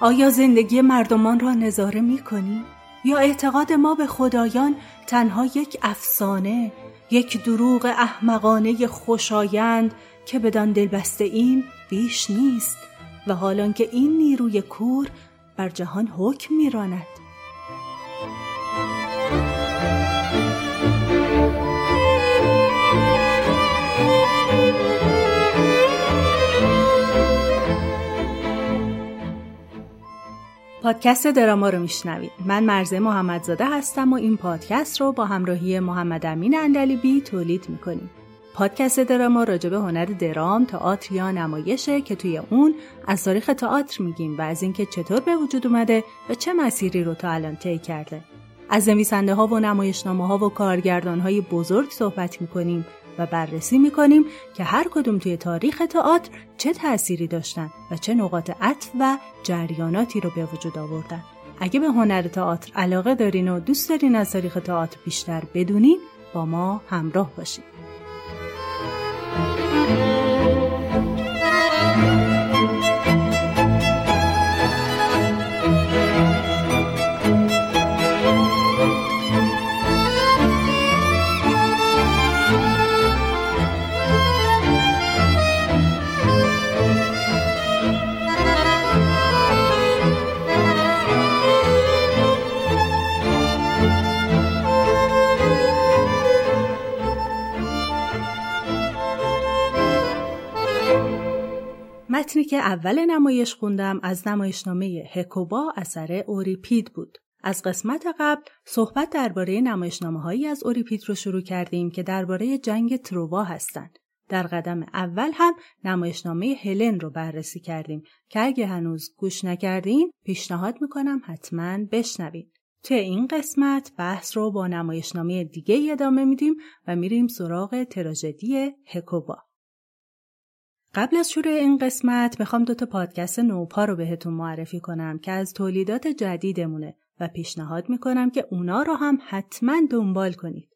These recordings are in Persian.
آیا زندگی مردمان را نظاره می کنی؟ یا اعتقاد ما به خدایان تنها یک افسانه یک دروغ احمقانه خوشایند که بدان دلبسته ایم بیش نیست و حالان که این نیروی کور بر جهان حکم میراند پادکست دراما رو میشنوید. من مرزه محمدزاده هستم و این پادکست رو با همراهی محمد امین اندلیبی تولید می‌کنیم. پادکست دراما راجع به هنر درام، تئاتر یا نمایشه که توی اون از تاریخ تئاتر میگیم و از اینکه چطور به وجود اومده و چه مسیری رو تا الان طی کرده. از نویسنده ها و نمایشنامه ها و کارگردان های بزرگ صحبت می‌کنیم. و بررسی می‌کنیم که هر کدوم توی تاریخ تئاتر چه تأثیری داشتن و چه نقاط عطف و جریاناتی رو به وجود آوردن. اگه به هنر تئاتر علاقه دارین و دوست دارین از تاریخ تئاتر بیشتر بدونین با ما همراه باشید. متنی که اول نمایش خوندم از نمایشنامه هکوبا اثر اوریپید بود. از قسمت قبل صحبت درباره نمایشنامه هایی از اوریپید رو شروع کردیم که درباره جنگ تروا هستند. در قدم اول هم نمایشنامه هلن رو بررسی کردیم که اگه هنوز گوش نکردین پیشنهاد می‌کنم حتما بشنوید. توی این قسمت بحث رو با نمایشنامه دیگه ادامه میدیم و میریم سراغ تراژدی هکوبا. قبل از شروع این قسمت می‌خوام دوتا پادکست نوپا رو بهتون معرفی کنم که از تولیدات جدیدمونه و پیشنهاد می‌کنم که اونا رو هم حتما دنبال کنید.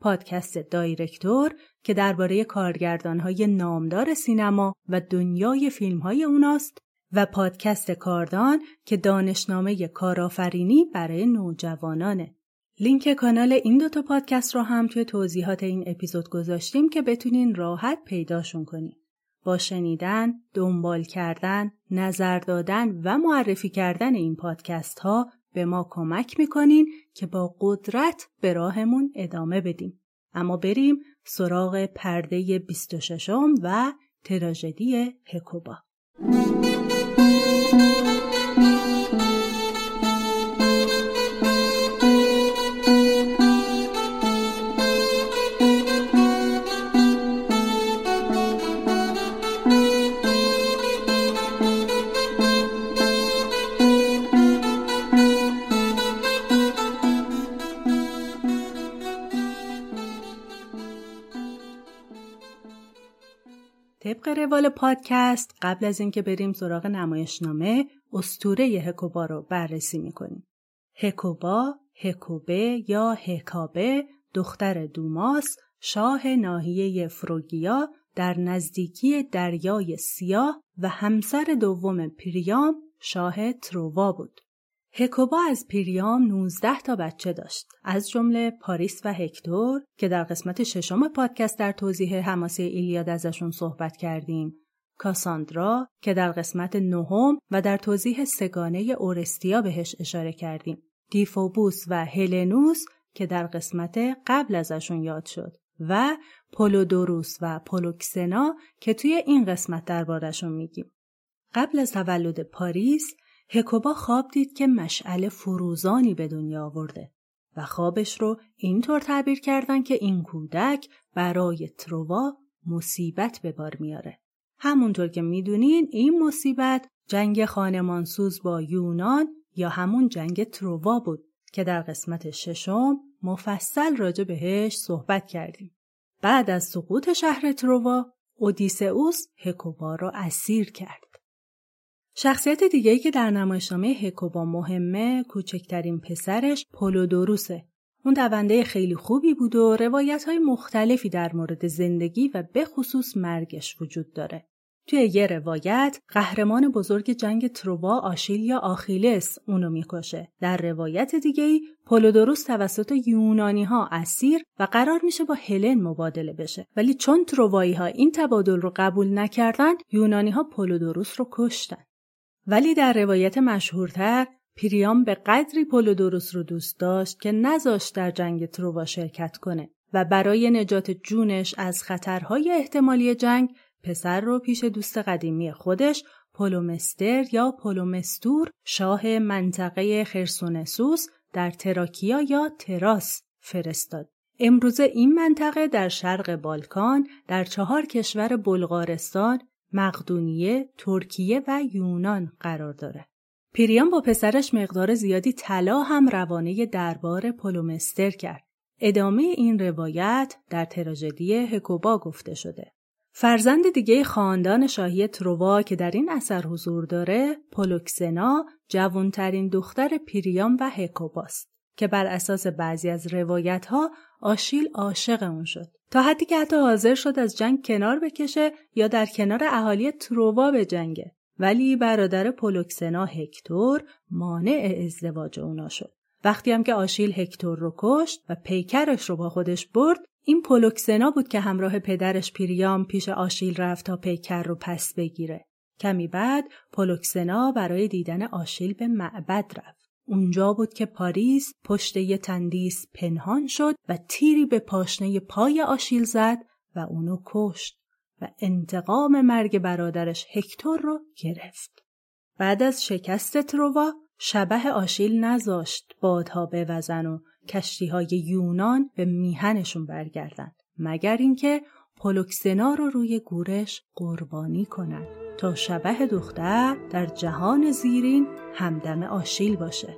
پادکست دایرکتور که درباره کارگردانهای نامدار سینما و دنیای فیلمهای اوناست و پادکست کاردان که دانشنامه کارآفرینی برای نوجوانانه. لینک کانال این دوتا پادکست رو هم توی توضیحات این اپیزود گذاشتیم که بتونین راحت پیداشون کنید. با شنیدن، دنبال کردن، نظر دادن و معرفی کردن این پادکست ها به ما کمک می‌کنین که با قدرت به راهمون ادامه بدیم. اما بریم سراغ پرده 26 و تراژدی هکوبا. طبق روال پادکست قبل از اینکه بریم سراغ نمایشنامه استوره هکوبا رو بررسی می‌کنیم. هکوبا، هکوبه یا هکابه دختر دوماس شاه ناحیه فروگیا در نزدیکی دریای سیاه و همسر دوم پریام شاه تروا بود. هکوبا از پیریام 19 تا بچه داشت. از جمله پاریس و هکتور که در قسمت ششم پادکست در توضیح حماسه ایلیاد ازشون صحبت کردیم. کاساندرا که در قسمت نهم و در توضیح سگانه اورستیا بهش اشاره کردیم. دیفوبوس و هلنوس که در قسمت قبل ازشون یاد شد. و پولودوروس و پولوکسنا که توی این قسمت دربارشون میگیم. قبل از تولد پاریس هکوبا خواب دید که مشعل فروزانی به دنیا آورده و خوابش رو اینطور تعبیر کردن که این کودک برای تروا مصیبت به بار میاره. همونطور که می‌دونین این مصیبت جنگ خانمانسوز با یونان یا همون جنگ تروا بود که در قسمت ششم مفصل راجع بهش صحبت کردیم. بعد از سقوط شهر تروا اودیسئوس هکوبا رو اسیر کرد. شخصیت دیگه‌ای که در نمایشنامه هکوبا مهمه کوچکترین پسرش پولودوروسه. اون دونده خیلی خوبی بود و روایت های مختلفی در مورد زندگی و به خصوص مرگش وجود داره. توی یه روایت قهرمان بزرگ جنگ تروبا آشیل یا آخیلس اونو می‌کشه. در روایت دیگه پولودوروس توسط یونانی ها اسیر و قرار میشه با هلن مبادله بشه. ولی چون تروایی ها این تبادل رو قبول نکردن یونانی ها پولودوروس رو کشتن. ولی در روایت مشهورتر پریام به قدری پولودوروس رو دوست داشت که نذاشت در جنگ تروا شرکت کنه و برای نجات جونش از خطرهای احتمالی جنگ پسر رو پیش دوست قدیمی خودش پولومستر یا پولومستور شاه منطقه خرسونسوس در تراکیا یا تراس فرستاد. امروزه این منطقه در شرق بالکان در چهار کشور بلغارستان، مقدونیه، ترکیه و یونان قرار داره. پیریان با پسرش مقدار زیادی طلا هم روانه دربار پولومستر کرد. ادامه این روایت در تراژدی هکوبا گفته شده. فرزند دیگه خاندان شاهی تروا که در این اثر حضور داره پولوکسنا جوانترین دختر پیریام و هکوباست که بر اساس بعضی از روایت ها آشیل عاشق اون شد تا حدی که حتی حاضر شد از جنگ کنار بکشه یا در کنار اهالی تروا به جنگه ولی برادر پولوکسنا هکتور مانع ازدواج اونا شد وقتی هم که آشیل هکتور رو کشت و پیکرش رو با خودش برد این پولوکسنا بود که همراه پدرش پیریام پیش آشیل رفت تا پیکر رو پس بگیره. کمی بعد پولوکسنا برای دیدن آشیل به معبد رفت. اونجا بود که پاریس پشت یه تندیس پنهان شد و تیری به پاشنه پای آشیل زد و اونو کشت و انتقام مرگ برادرش هکتور رو گرفت. بعد از شکست تروا شبه آشیل نذاشت بادها بوزن و کشتی های یونان به میهنشون برگردن مگر اینکه پولوکسنا رو روی گورش قربانی کنند تا شبه دختر در جهان زیرین همدم آشیل باشه.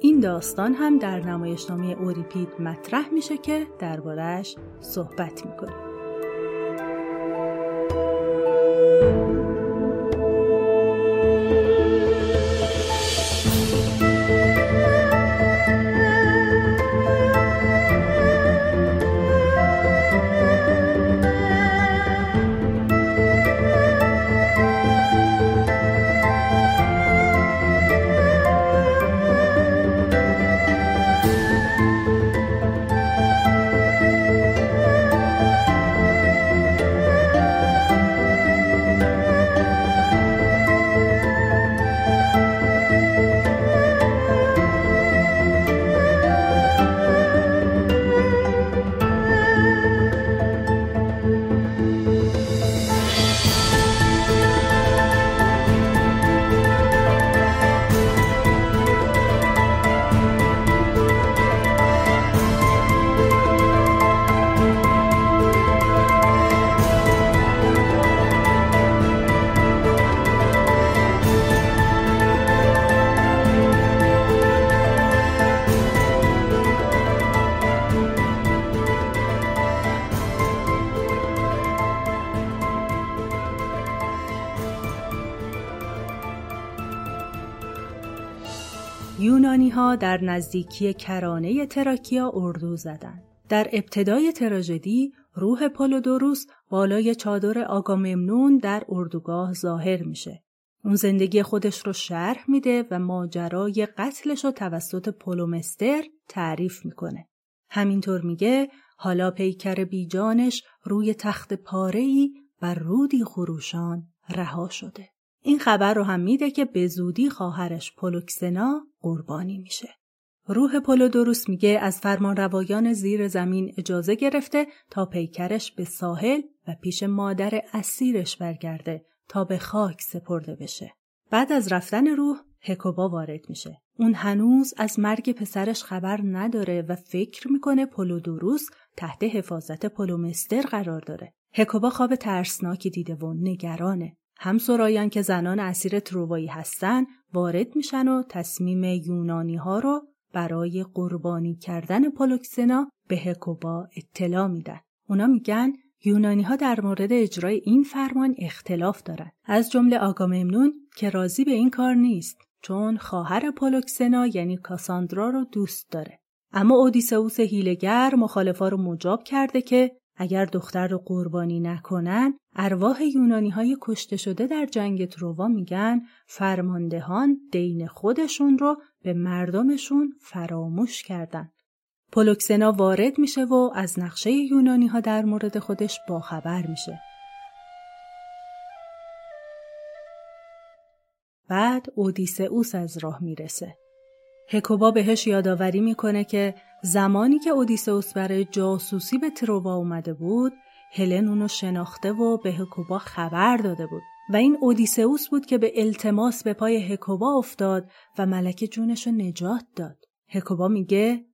این داستان هم در نمایشنامه اوریپید مطرح میشه که دربارهش صحبت می‌کنه یونانی ها در نزدیکی کرانه تراکیا اردو زدند. در ابتدای تراژدی روح پولودوروس بالای چادر آگاممنون در اردوگاه ظاهر میشه. اون زندگی خودش رو شرح میده و ماجرای قتلش رو توسط پولومستر تعریف می‌کنه. همینطور میگه حالا پیکر بیجانش روی تخت پاره‌ای و رودی خروشان رها شده. این خبر رو هم میده که به زودی خواهرش پولوکسنا قربانی میشه. روح پولودوروس میگه از فرمان روایان زیر زمین اجازه گرفته تا پیکرش به ساحل و پیش مادر اسیرش برگرده تا به خاک سپرده بشه. بعد از رفتن روح هکوبا وارد میشه. اون هنوز از مرگ پسرش خبر نداره و فکر می‌کنه پولودوروس تحت حفاظت پولومستر قرار داره. هکوبا خواب ترسناکی دیده و نگرانه. هم سرایان که زنان اسیر تروایی هستن وارد میشن و تصمیم یونانی ها رو برای قربانی کردن پولوکسنا به هکوبا اطلاع میدن. اونا میگن یونانی ها در مورد اجرای این فرمان اختلاف دارن. از جمله آگاممنون که راضی به این کار نیست چون خواهر پولوکسنا یعنی کاساندرا رو دوست داره. اما اودیسئوس هیلگر مخالفا رو مجاب کرده که اگر دختر رو قربانی نکنن ارواح یونانی های کشته شده در جنگ تروا میگن فرماندهان دین خودشون رو به مردمشون فراموش کردن. پولوکسنا وارد میشه و از نقشه یونانی ها در مورد خودش باخبر میشه. بعد اودیسئوس از راه می‌رسه. هکوبا بهش یادآوری می‌کنه که زمانی که اودیسئوس برای جاسوسی به تروا اومده بود هلن اونو شناخته و به هکوبا خبر داده بود و این اودیسئوس بود که به التماس به پای هکوبا افتاد و ملکه جونش رو نجات داد. هکوبا میگه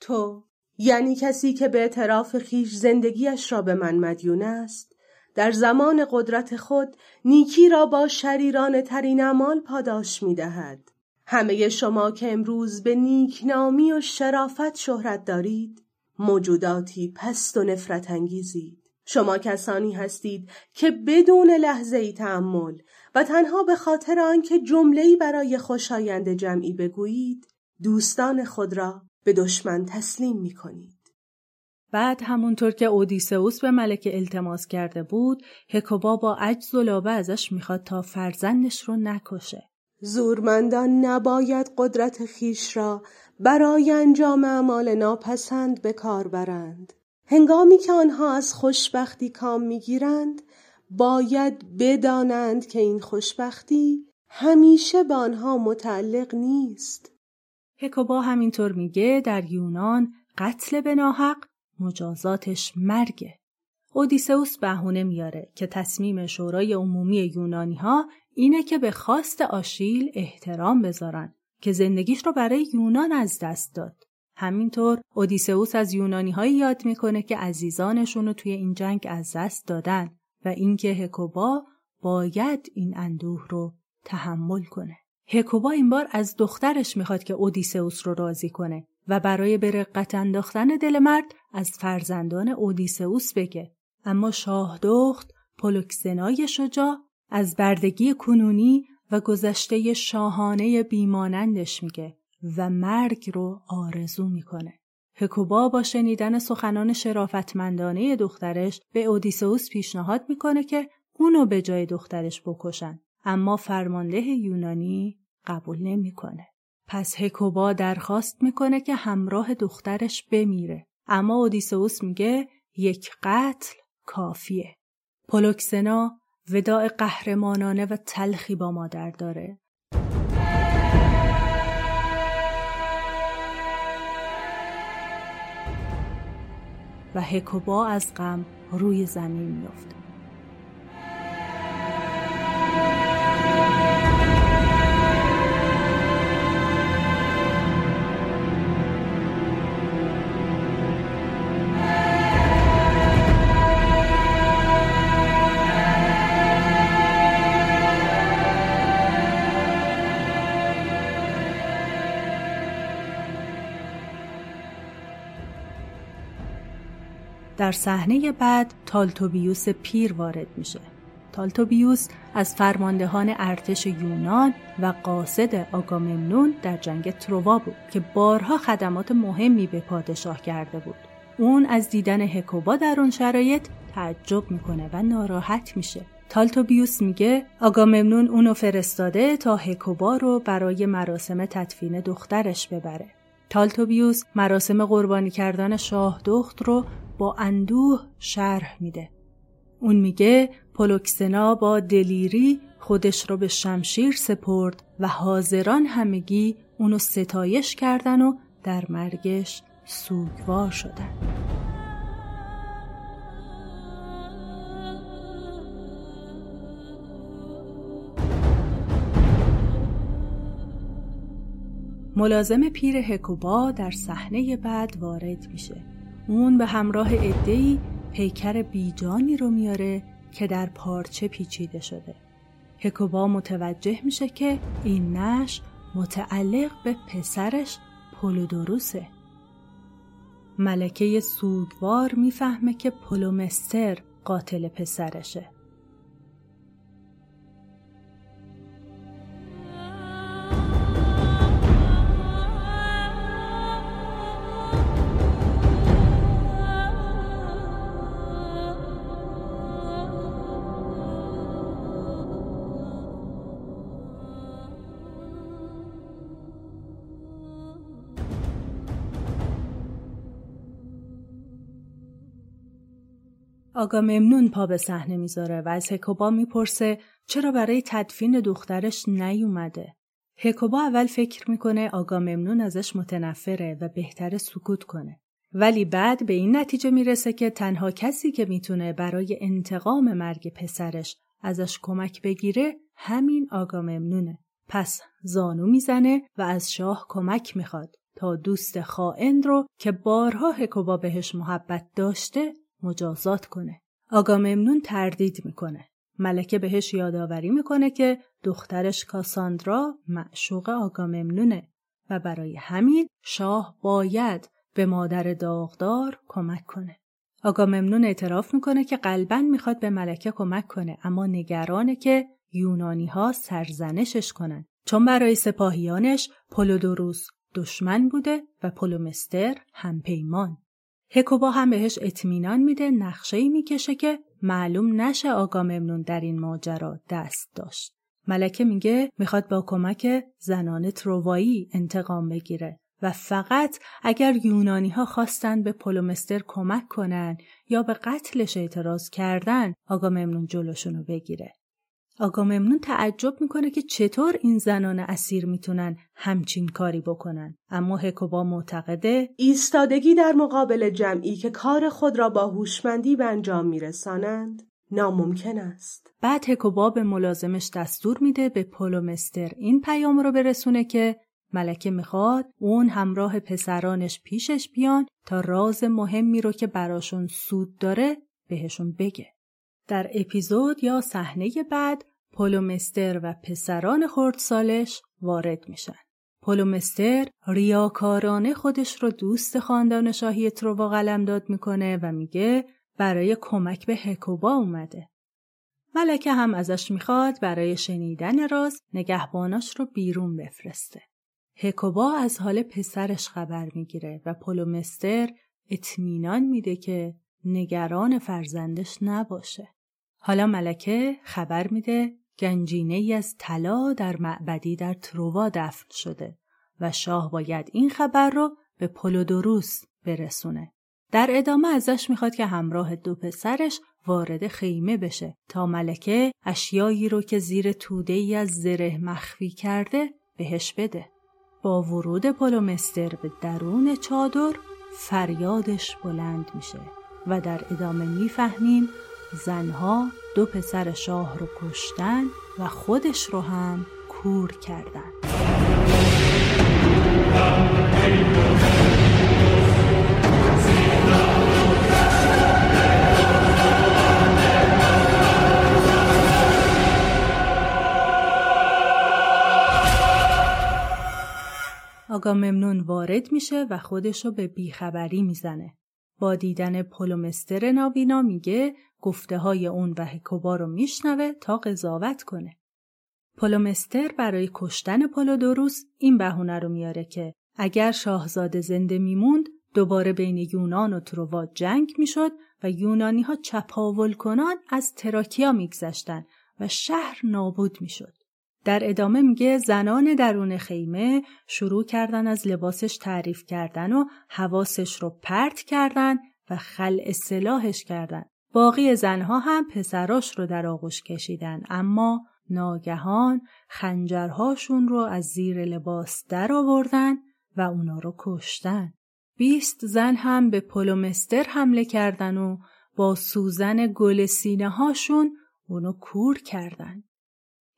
تو یعنی کسی که به اعتراف خیش زندگیش را به من مدیون است در زمان قدرت خود نیکی را با شریران ترین اعمال پاداش می دهد. همه شما که امروز به نیکنامی و شرافت شهرت دارید موجوداتی پست و نفرت انگیزید. شما کسانی هستید که بدون لحظه ای تعمل و تنها به خاطر آنکه جمله‌ای برای خوشایند جمعی بگویید دوستان خود را به دشمن تسلیم می کنید. بعد همونطور که اودیسئوس به ملکه التماس کرده بود هکوبا با عجز و لابه ازش می‌خواد تا فرزندش رو نکشه. زورمندان نباید قدرت خیش را برای انجام اعمال ناپسند به کار برند. هنگامی که آنها از خوشبختی کام می‌گیرند باید بدانند که این خوشبختی همیشه به آنها متعلق نیست. هکوبا همینطور میگه در یونان قتل به ناحق مجازاتش مرگه. اودیسئوس بهونه میاره که تصمیم شورای عمومی یونانی ها اینه که به خواست آشیل احترام بذارن که زندگیش رو برای یونان از دست داد. همینطور اودیسئوس از یونانی هایی یاد می‌کنه که عزیزانشون رو توی این جنگ از دست دادن و اینکه هکوبا باید این اندوه رو تحمل کنه. هکوبا این بار از دخترش می‌خواد که اودیسئوس رو راضی کنه و برای به رقت انداختن دل مرد از فرزندان اودیسئوس بگه اما شاه دخت پولوکسنای شجاع از بردگی کنونی و گذشته شاهانه بیمانندش میگه و مرگ رو آرزو می‌کنه. هکوبا با شنیدن سخنان شرافتمندانه دخترش به اودیسئوس پیشنهاد می‌کنه که اونو به جای دخترش بکشن اما فرمانده یونانی قبول نمی‌کنه. پس هکوبا درخواست می‌کنه که همراه دخترش بمیره اما اودیسئوس میگه یک قتل کافیه. پولوکسنا وداع قهرمانانه و تلخی با مادر داره. و هکوبا از غم روی زمین میافته. در صحنه بعد تالتوبیوس پیر وارد میشه. تالتوبیوس از فرماندهان ارتش یونان و قاصد آگاممنون در جنگ تروا بود که بارها خدمات مهمی به پادشاه کرده بود. اون از دیدن هکوبا در اون شرایط تعجب می‌کنه و ناراحت میشه. تالتوبیوس میگه آگاممنون اونو فرستاده تا هکوبا رو برای مراسم تدفین دخترش ببره. تالتوبیوس مراسم قربانی کردن شاه دخت رو با اندوه شرح میده. اون میگه پولوکسنا با دلیری خودش رو به شمشیر سپرد و حاضران همگی اونو ستایش کردن و در مرگش سوگوار شدن. ملازم پیر هکوبا در صحنه بعد وارد میشه اون به همراه ادهی پیکر بیجانی رو میاره که در پارچه پیچیده شده. هکوبا متوجه میشه که این نش متعلق به پسرش پولودوروسه. ملکه سوگوار می‌فهمه که پولومستر قاتل پسرشه. آگاممنون پا به صحنه می‌ذاره و از هکوبا می‌پرسه چرا برای تدفین دخترش نیومده. هکوبا اول فکر می‌کنه آگاممنون ازش متنفره و بهتر سکوت کنه. ولی بعد به این نتیجه می‌رسه که تنها کسی که می‌تونه برای انتقام مرگ پسرش ازش کمک بگیره همین آگاممنونه. پس زانو می‌زنه و از شاه کمک می‌خواد تا دوست خائن رو که بارها هکوبا بهش محبت داشته مجازات کنه. آگاممنون تردید می‌کنه. ملکه بهش یادآوری می‌کنه که دخترش کاساندرا معشوق آگاممنونه و برای همین شاه باید به مادر داغدار کمک کنه. آگاممنون اعتراف می‌کنه که قلبا می‌خواد به ملکه کمک کنه اما نگرانه که یونانی ها سرزنشش کنن چون برای سپاهیانش پولودوروس دشمن بوده و پولومستر همپیمان. هکوبا هم بهش اطمینان میده نقشه می‌کشه که معلوم نشه آگاممنون در این ماجرا دست داشت. ملکه میگه می‌خواد با کمک زنان تروایی انتقام بگیره و فقط اگر یونانی ها خواستن به پولومستر کمک کنن یا به قتلش اعتراض کردن آگاممنون جلوشونو بگیره. آگاممنون تعجب می‌کنه که چطور این زنان اسیر می‌تونن همچین کاری بکنن اما هکوبا معتقده ایستادگی در مقابل جمعی که کار خود را با هوشمندی به انجام میرسانند ناممکن است بعد هکوبا به ملازمش دستور میده به پولومستر این پیام رو برسونه که ملکه می‌خواد اون همراه پسرانش پیشش بیان تا راز مهمی رو که براشون سود داره بهشون بگه. در اپیزود یا صحنه بعد پولومستر و پسران خردسالش وارد میشن. پولومستر ریاکارانه خودش رو دوست خاندان شاهی تروا قلمداد می‌کنه و میگه برای کمک به هکوبا اومده. ملکه هم ازش می‌خواد برای شنیدن راز نگهباناش رو بیرون بفرسته. هکوبا از حال پسرش خبر می‌گیره و پولومستر اطمینان میده که نگران فرزندش نباشه. حالا ملکه خبر میده گنجینه ای از طلا در معبدی در تروا دفن شده و شاه باید این خبر رو به پولودوروس برسونه. در ادامه ازش می‌خواد که همراه دو پسرش وارد خیمه بشه تا ملکه اشیایی رو که زیر توده ای از زره مخفی کرده بهش بده. با ورود پولومستر به درون چادر فریادش بلند میشه و در ادامه می‌فهمیم زنها دو پسر شاه رو کشتن و خودش رو هم کور کردن آگاممنون وارد میشه و خودشو به بیخبری می‌زنه. با دیدن پولومستر نابینا میگه گفته های اون و هکوبا رو میشنوه تا قضاوت کنه. پولومستر برای کشتن پولودوروس این بهونه رو میاره که اگر شاهزاده زنده میموند دوباره بین یونان و تروا جنگ می‌شد و یونانی ها چپاول کنان از تراکیا میگذشتن و شهر نابود می‌شد. در ادامه میگه زنان درون خیمه شروع کردن از لباسش تعریف کردن و حواسش رو پرت کردن و خلع سلاحش کردن. باقی زنها هم پسراش رو در آغوش کشیدن اما ناگهان خنجرهاشون رو از زیر لباس در آوردن و اونا رو کشتن. بیست زن هم به پولومستر حمله کردن و با سوزن گل سینه هاشون اونو کور کردن.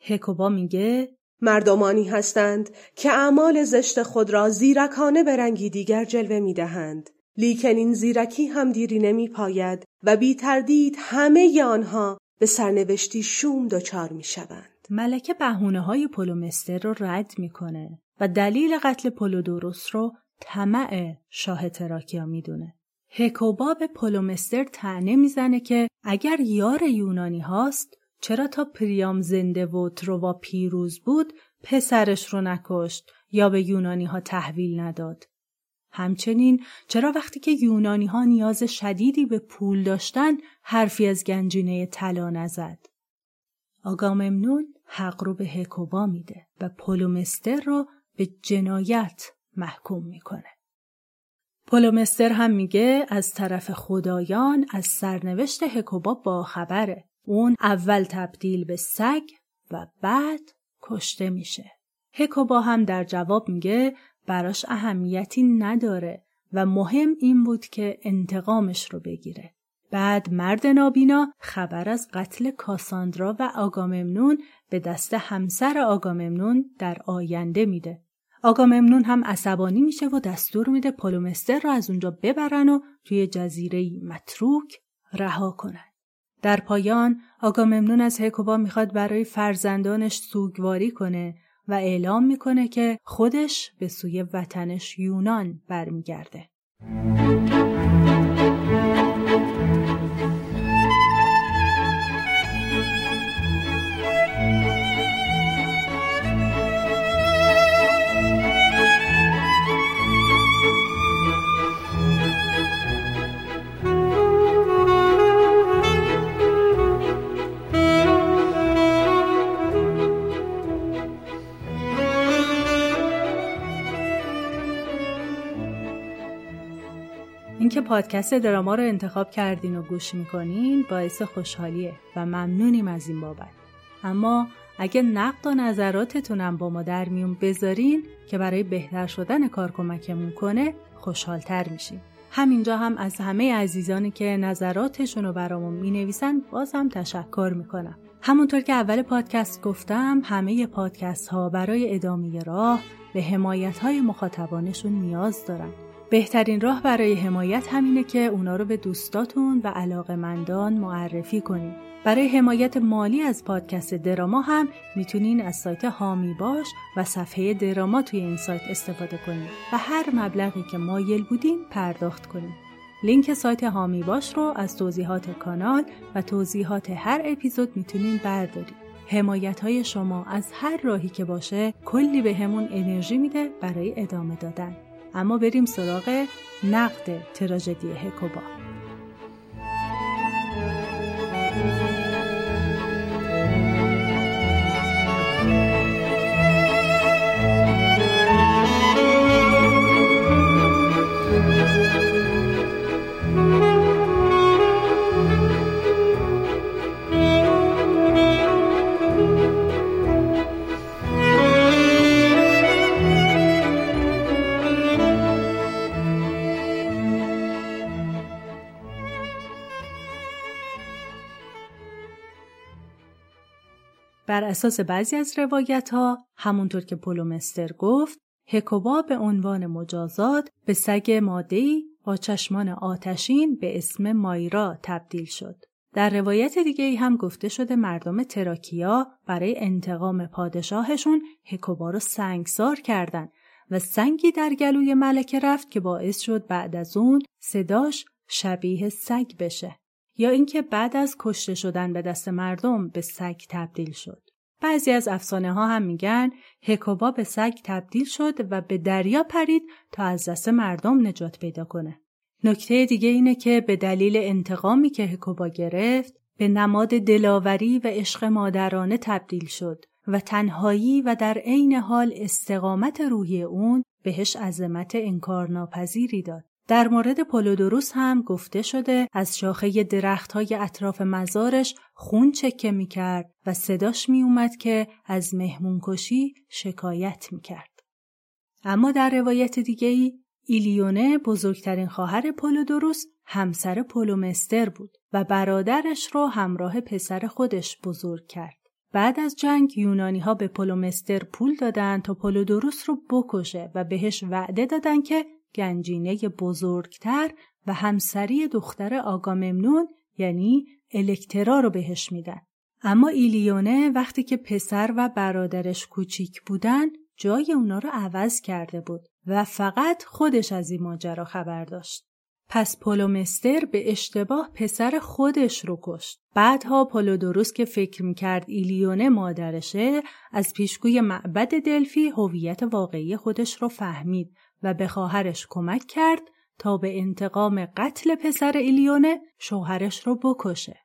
هکوبا میگه مردمانی هستند که اعمال زشت خود را زیرکانه به رنگی دیگر جلوه می‌دهند لیکن این زیرکی هم دیری نمی پاید و بی تردید همه آنها به سرنوشتی شوم دچار می شوند. ملکه بهونه های پولومستر رو رد می‌کنه و دلیل قتل پولودوروس رو طمع شاه تراکیا می‌دونه. هکوبا به پولومستر تنه می‌زنه که اگر یار یونانی هاست چرا تا پریام زنده و تروا پیروز بود پسرش رو نکشت یا به یونانی ها تحویل نداد؟ همچنین چرا وقتی که یونانی ها نیاز شدیدی به پول داشتن حرفی از گنجینه طلا نزد؟ آگاممنون حق رو به هکوبا میده و پولومستر رو به جنایت محکوم می‌کنه. پولومستر هم میگه از طرف خدایان از سرنوشت هکوبا با خبره. اون اول تبدیل به سگ و بعد کشته میشه. هکوبا هم در جواب میگه براش اهمیتی نداره و مهم این بود که انتقامش رو بگیره. بعد مرد نابینا خبر از قتل کاساندرا و آگاممنون به دست همسر آگاممنون در آینده میده. آگاممنون هم عصبانی میشه و دستور میده پولومستر رو از اونجا ببرن و توی جزیره متروک رها کنن. در پایان آگاممنون از هکوبا می‌خواد برای فرزندانش سوگواری کنه و اعلام می‌کنه که خودش به سوی وطنش یونان برمیگرده. پادکست دراما رو انتخاب کردین و گوش می‌کنین باعث خوشحالیه و ممنونیم از این بابت. اما اگه نقد و نظراتتونم با ما در میون بذارین که برای بهتر شدن کار کمکمون کنه خوشحالتر میشیم. همینجا هم از همه عزیزانی که نظراتشون رو برامون می نویسن بازم تشکر می‌کنم. همونطور که اول پادکست گفتم همه پادکست ها برای ادامه راه به حمایت های مخاطبانشون نیاز دارن. بهترین راه برای حمایت همینه که اونا رو به دوستاتون و علاقمندان معرفی کنید. برای حمایت مالی از پادکست دراما هم می‌تونین از سایت هامی باش و صفحه دراما توی این سایت استفاده کنید و هر مبلغی که مایل بودین پرداخت کنید. لینک سایت هامی باش رو از توضیحات کانال و توضیحات هر اپیزود می‌تونین بردارید. حمایت های شما از هر راهی که باشه کلی به همون انرژی میده برای ادامه دادن. اما بریم سراغ نقد تراژدی هکوبا بر اساس بعضی از روایت ها همونطور که پولومستر گفت هکوبا به عنوان مجازات به سگ مادهی با چشمان آتشین به اسم مایرا تبدیل شد. در روایت دیگه ای هم گفته شده مردم تراکیا برای انتقام پادشاهشون هکوبا رو سنگسار کردند و سنگی در گلوی ملکه رفت که باعث شد بعد از اون صداش شبیه سگ بشه. یا اینکه بعد از کشته شدن به دست مردم به سگ تبدیل شد. بعضی از افسانه ها هم میگن هکوبا به سگ تبدیل شد و به دریا پرید تا از دست مردم نجات پیدا کنه. نکته دیگه اینه که به دلیل انتقامی که هکوبا گرفت به نماد دلاوری و عشق مادرانه تبدیل شد و تنهایی و در عین حال استقامت روحی اون بهش عظمت انکارناپذیری داد. در مورد پولودوروس هم گفته شده از شاخه درخت های اطراف مزارش خون چکه می کرد و صداش می اومد که از مهمون کشی شکایت می کرد. اما در روایت دیگه ای ایلیونه بزرگترین خواهر پولودوروس همسر پولومستر بود و برادرش رو همراه پسر خودش بزرگ کرد. بعد از جنگ یونانی ها به پولومستر پول دادن تا پولودوروس رو بکشه و بهش وعده دادن که گنجینه بزرگتر و همسری دختر آگاممنون یعنی الکترا رو بهش میدن. اما ایلیونه وقتی که پسر و برادرش کوچیک بودن جای اونا رو عوض کرده بود و فقط خودش از این ماجرا خبر داشت. پس پولومستر به اشتباه پسر خودش رو کشت. بعدها پولودوروس که فکر می‌کرد ایلیونه مادرشه از پیشگوی معبد دلفی هویت واقعی خودش رو فهمید و به خواهرش کمک کرد تا به انتقام قتل پسر ایلیونه شوهرش رو بکشه.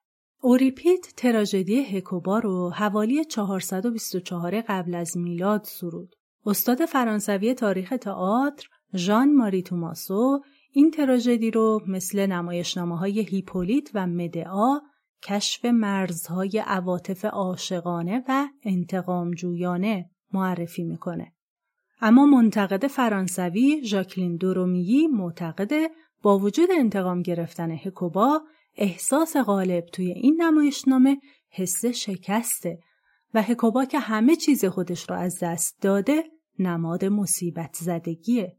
اوریپید تراژدی هکوبا رو حوالی 424 قبل از میلاد سرود. استاد فرانسوی تاریخ تئاتر ژان ماری توماسو این تراژدی رو مثل نمایشنامه های هیپولیت و مدعا کشف مرزهای عواطف عاشقانه و انتقامجویانه معرفی می‌کنه. اما منتقد فرانسوی ژاکلین دورومیی معتقده با وجود انتقام گرفتن هکوبا احساس غالب توی این نمایشنامه حس شکسته و هکوبا که همه چیز خودش رو از دست داده نماد مصیبت زدگیه.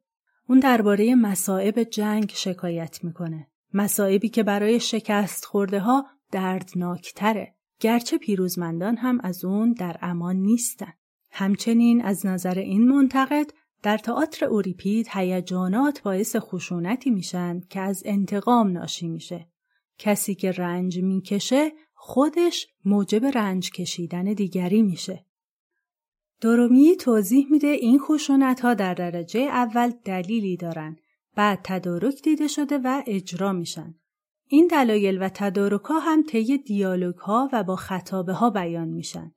اون درباره مصائب جنگ شکایت می‌کنه. مصائبی که برای شکست خورده ها دردناکتره. گرچه پیروزمندان هم از اون در امان نیستن. همچنین از نظر این منتقد در تئاتر اوریپید هیجانات باعث خشونتی میشن که از انتقام ناشی میشه. کسی که رنج می‌کشه خودش موجب رنج کشیدن دیگری میشه. درومی توضیح میده این خشونت ها در درجه اول دلیلی دارن بعد تدارک دیده شده و اجرا میشن. این دلایل و تدارک ها هم طی دیالوگ ها و با خطابه ها بیان میشن.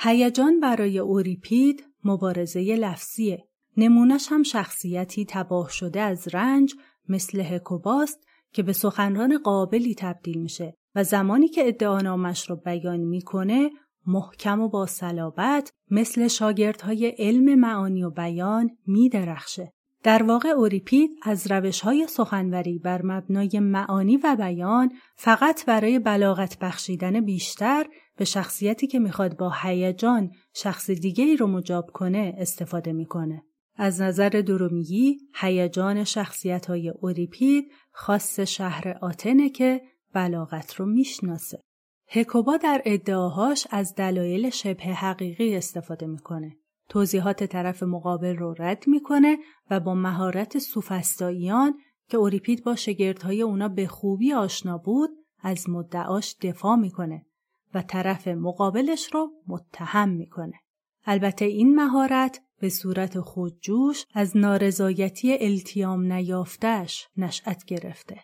هیجان برای اوریپید مبارزه لفظیه. نمونش هم شخصیتی تباه شده از رنج مثل هکوباست که به سخنران قابلی تبدیل میشه و زمانی که ادعانامش رو بیان می‌کنه محکم و با صلابت مثل شاگردهای علم معانی و بیان میدرخشه. در واقع اوریپید از روش های سخنوری بر مبنای معانی و بیان فقط برای بلاغت بخشیدن بیشتر به شخصیتی که می‌خواد با هیجان شخص دیگه ای رو مجاب کنه استفاده می‌کنه. از نظر درومیگی هیجان شخصیت های اوریپید خاص شهر آتنه که بلاغت رو می‌شناسه. هکوبا در ادعاهاش از دلایل شبه حقیقی استفاده می‌کنه. توضیحات طرف مقابل رو رد می‌کنه و با مهارت سوفستاییان که اوریپید با شگردهای اونا به خوبی آشنا بود از مدعاش دفاع می‌کنه و طرف مقابلش رو متهم می‌کنه. البته این مهارت به صورت خودجوش از نارضایتی التیام نیافتش نشأت گرفته.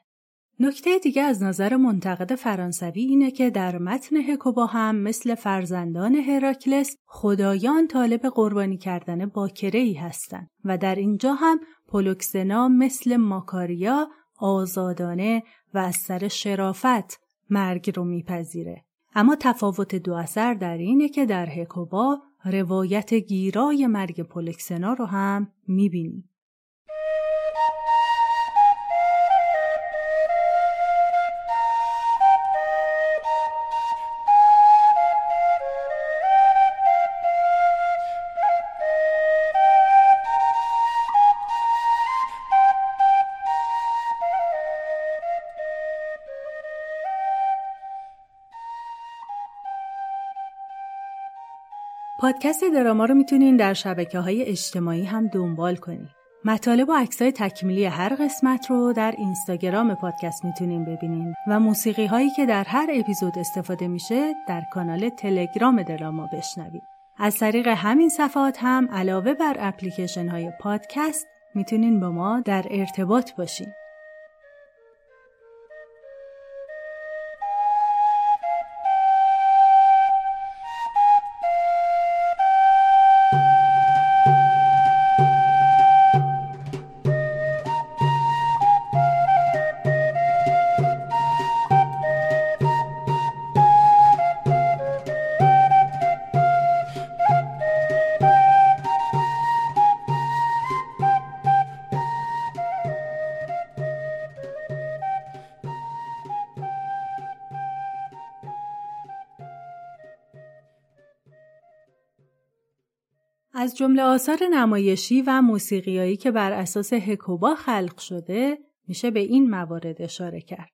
نکته دیگه از نظر منتقد فرانسوی اینه که در متن هکوبا هم مثل فرزندان هراکلس خدایان طالب قربانی کردن باکره ای هستند و در اینجا هم پولوکسنا مثل ماکاریا آزادانه و از سر شرافت مرگ رو میپذیره. اما تفاوت دو اثر در اینه که در هکوبا روایت گیرای مرگ پولکسنا رو هم می‌بینیم. پادکست دراما رو می‌تونین در شبکه های اجتماعی هم دنبال کنید. مطالب و عکسای تکمیلی هر قسمت رو در اینستاگرام پادکست می‌تونین ببینین و موسیقی هایی که در هر اپیزود استفاده میشه در کانال تلگرام دراما بشنوید. از طریق همین صفحات هم علاوه بر اپلیکیشن های پادکست می‌تونین با ما در ارتباط باشین. جمله آثار نمایشی و موسیقیایی که بر اساس هکوبا خلق شده میشه به این موارد اشاره کرد.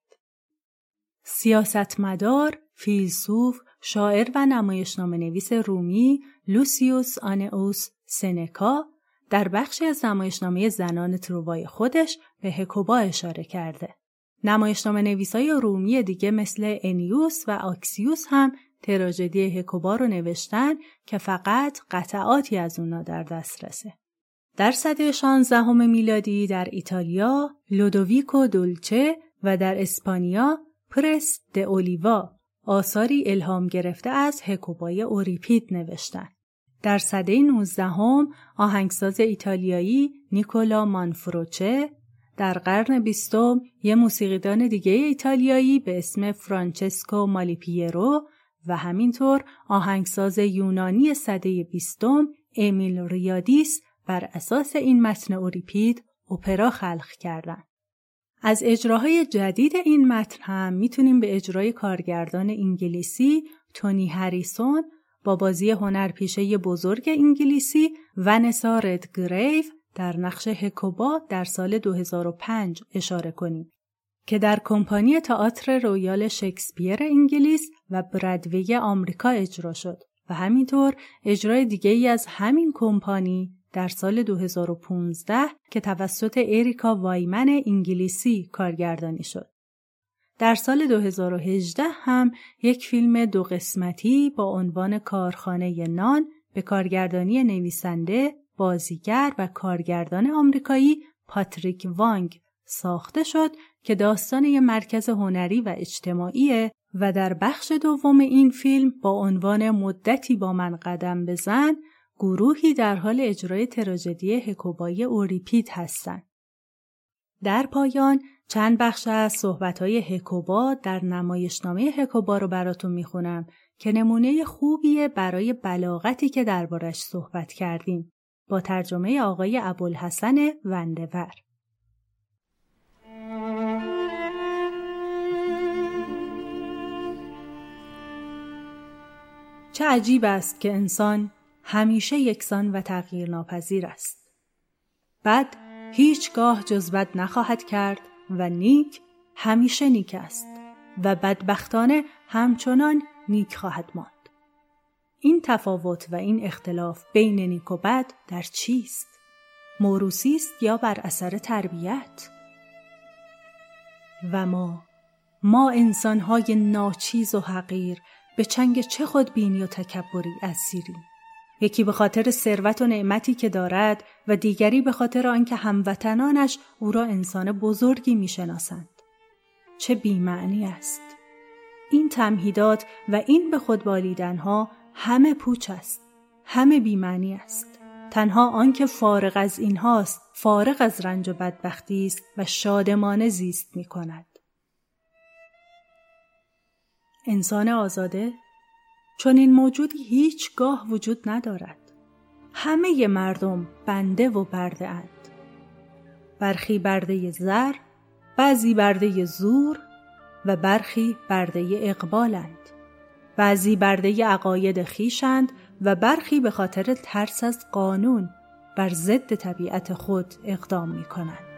سیاستمدار، فیلسوف، شاعر و نمایشنامه نویس رومی لوسیوس آنئوس سنکا در بخشی از نمایشنامه زنان تروای خودش به هکوبا اشاره کرده. نمایشنامه نویسای رومی دیگه مثل انیوس و آکسیوس هم تراژدی هکوبا رو نوشتن که فقط قطعاتی از اونا در دسترسه. در سده 16 میلادی در ایتالیا لودویکو دولچه و در اسپانیا پرس د اولیوا آثاری الهام گرفته از هکوبای اوریپید نوشتن. در سده 19 آهنگساز ایتالیایی نیکولا مانفروچه در قرن بیستم یه موسیقیدان دیگه ایتالیایی به اسم فرانچسکو مالیپیرو و همینطور آهنگساز یونانی صده بیستم امیل ریادیس بر اساس این متن اوریپید اپرا خلق کردند. از اجراهای جدید این متن هم می‌تونیم به اجرای کارگردان انگلیسی تونی هریسون با بازی هنرپیشه بزرگ انگلیسی ونسا ردگریو در نقش هکوبا در سال 2005 اشاره کنیم که در کمپانی تئاتر رویال شکسپیر انگلیس و برادوی آمریکا اجرا شد و همینطور اجرای دیگه ای از همین کمپانی در سال 2015 که توسط اریکا وایمن انگلیسی کارگردانی شد. در سال 2018 هم یک فیلم دو قسمتی با عنوان کارخانه نان به کارگردانی نویسنده، بازیگر و کارگردان آمریکایی پاتریک وانگ ساخته شد که داستان یک مرکز هنری و اجتماعی و در بخش دوم این فیلم با عنوان مدتی با من قدم بزن گروهی در حال اجرای تراژدی هکوبای اوریپید هستند. در پایان چند بخش از صحبتهای هکوبا در نمایشنامه هکوبا رو براتون می‌خونم که نمونه خوبیه برای بلاغتی که دربارش صحبت کردیم با ترجمه آقای ابوالحسن وندور. چه عجیب است که انسان همیشه یکسان و تغییر ناپذیر است. بد هیچگاه جز بد نخواهد کرد و نیک همیشه نیک است و بدبختانه همچنان نیک خواهد ماند. این تفاوت و این اختلاف بین نیک و بد در چیست؟ موروسی است یا بر اثر تربیت؟ و ما ما انسانهای ناچیز و حقیر به چنگ چه خودبینی و تکبری اسیریم. یکی به خاطر ثروت و نعمتی که دارد و دیگری به خاطر آنکه هموطنانش او را انسان بزرگی می‌شناسند. چه بیمعنی است؟ این تمهیدات و این به خود بالیدنها همه پوچ است همه بیمعنی است. تنها آنکه فارغ از اینهاست فارغ از رنج و بدبختی است و شادمانه زیست می کند. انسان آزاده چون این موجودی هیچگاه وجود ندارد. همه مردم بنده و برده اند. برخی برده زر، بعضی برده زور و برخی برده اقبالند. بعضی برده عقاید خیشند و برخی به خاطر ترس از قانون بر ضد طبیعت خود اقدام می کنند.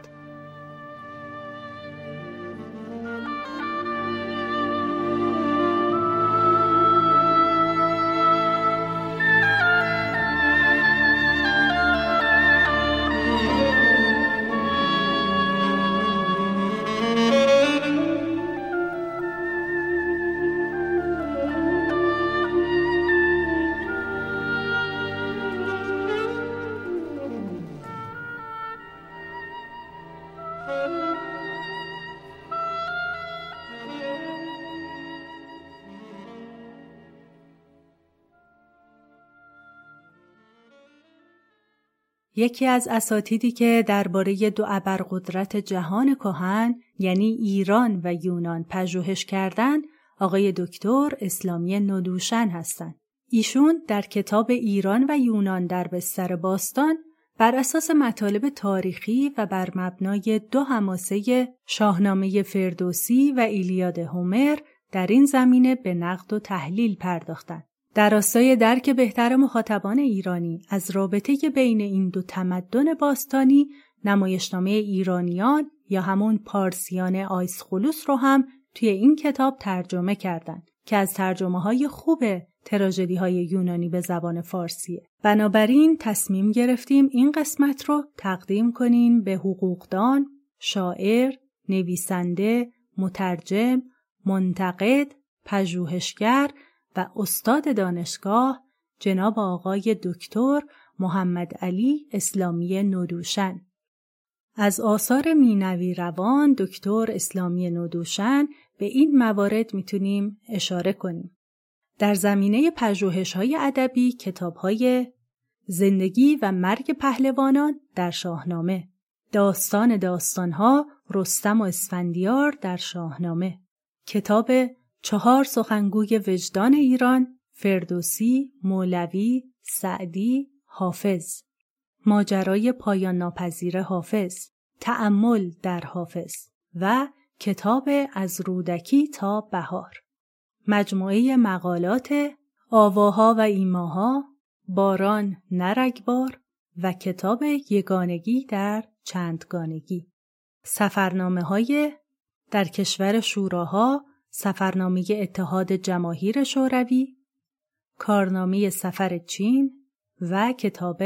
یکی از اساتیدی که درباره دو ابرقدرت جهان کهن یعنی ایران و یونان پژوهش کردند آقای دکتر اسلامی ندوشن هستند. ایشون در کتاب ایران و یونان در بستر باستان بر اساس مطالب تاریخی و بر مبنای دو هماسه شاهنامه فردوسی و ایلیاد هومر در این زمینه به نقد و تحلیل پرداختند. در راستای درک بهتر مخاطبان ایرانی از رابطه بین این دو تمدن باستانی نمایشنامه ایرانیان یا همون پارسیان آیسخولوس رو هم توی این کتاب ترجمه کردند که از ترجمه های خوب تراژدی های یونانی به زبان فارسیه. بنابراین تصمیم گرفتیم این قسمت رو تقدیم کنیم به حقوقدان، شاعر، نویسنده، مترجم، منتقد، پژوهشگر و استاد دانشگاه جناب آقای دکتر محمد علی اسلامی ندوشن از آثار مینوی روان دکتر اسلامی ندوشن به این موارد می‌تونیم اشاره کنیم. در زمینه پژوهش های ادبی کتاب های زندگی و مرگ پهلوانان در شاهنامه. داستان داستانها رستم و اسفندیار در شاهنامه. کتاب چهار سخنگوی وجدان ایران فردوسی، مولوی، سعدی، حافظ. ماجرای پایان ناپذیر حافظ. تأمل در حافظ. و کتاب از رودکی تا بهار. مجموعه مقالات آواها و ایماها باران نرگبار و کتاب یگانگی در چندگانگی. سفرنامه های در کشور شوراها سفرنامه اتحاد جماهیر شوروی کارنامه سفر چین و کتاب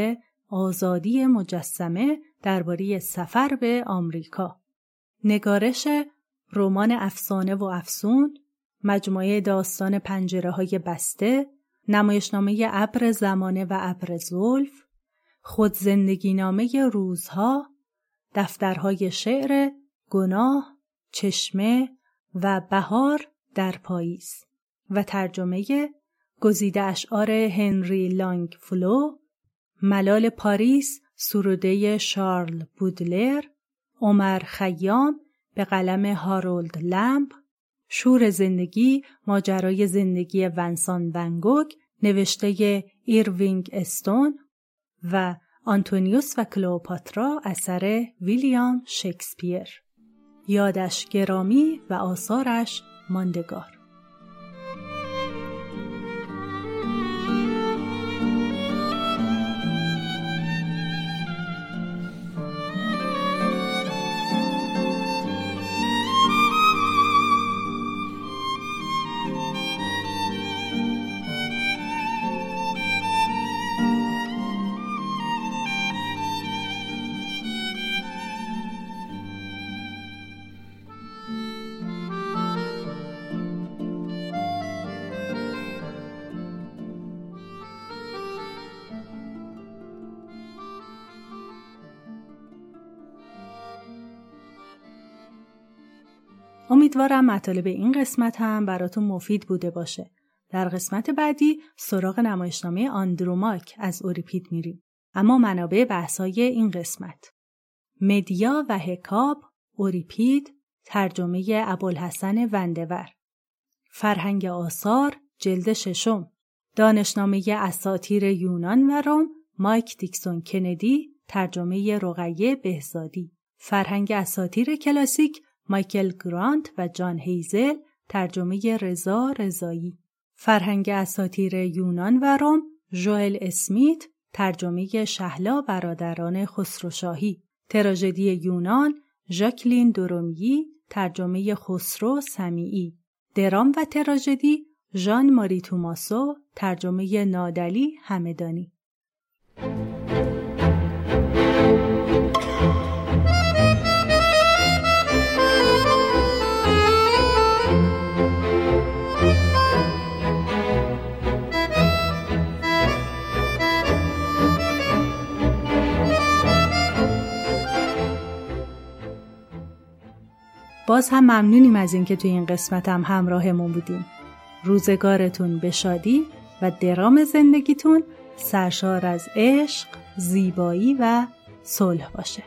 آزادی مجسمه درباره سفر به آمریکا. نگارش رمان افسانه و افسون مجموعه داستان پنجره های بسته نمایشنامه ابر زمانه و ابر زلف خود زندگی نامه روزها دفترهای شعر گناه چشمه و بهار در پاییز و ترجمه گزیده اشعار هنری لانگ فلو ملال پاریس سروده شارل بودلر عمر خیام به قلم هارولد لمب شور زندگی ماجرای زندگی ونسان ون‌گوگ نوشته ایروینگ استون و آنتونیوس و کلوپاترا اثر ویلیام شکسپیر. یادش گرامی و آثارش ماندگار. امیدوارم مطالب این قسمت هم براتون مفید بوده باشه. در قسمت بعدی سراغ نمایشنامه آندروماک از اوریپید میریم. اما منابع بحثای این قسمت مدیا و هکاب اوریپید ترجمه ابوالحسن وندور فرهنگ آثار جلد ششم دانشنامه اساتیر یونان و روم مایک دیکسون کندی ترجمه رقیه بهزادی فرهنگ اساتیر کلاسیک مایکل گرانت و جان هیزل ترجمه رضا رضایی. فرهنگ اساتیر یونان و روم ژوئل اسمیت ترجمه شهلا برادران خسروشاهی. تراژدی یونان ژاکلین دورومیی ترجمه خسرو سمیعی. درام و تراژدی ژان ماری توماسو ترجمه نادلی همدانی باز هم ممنونیم از اینکه توی این قسمت هم همراهمون بودیم. روزگارتون به شادی و درام زندگیتون سرشار از عشق، زیبایی و صلح باشه.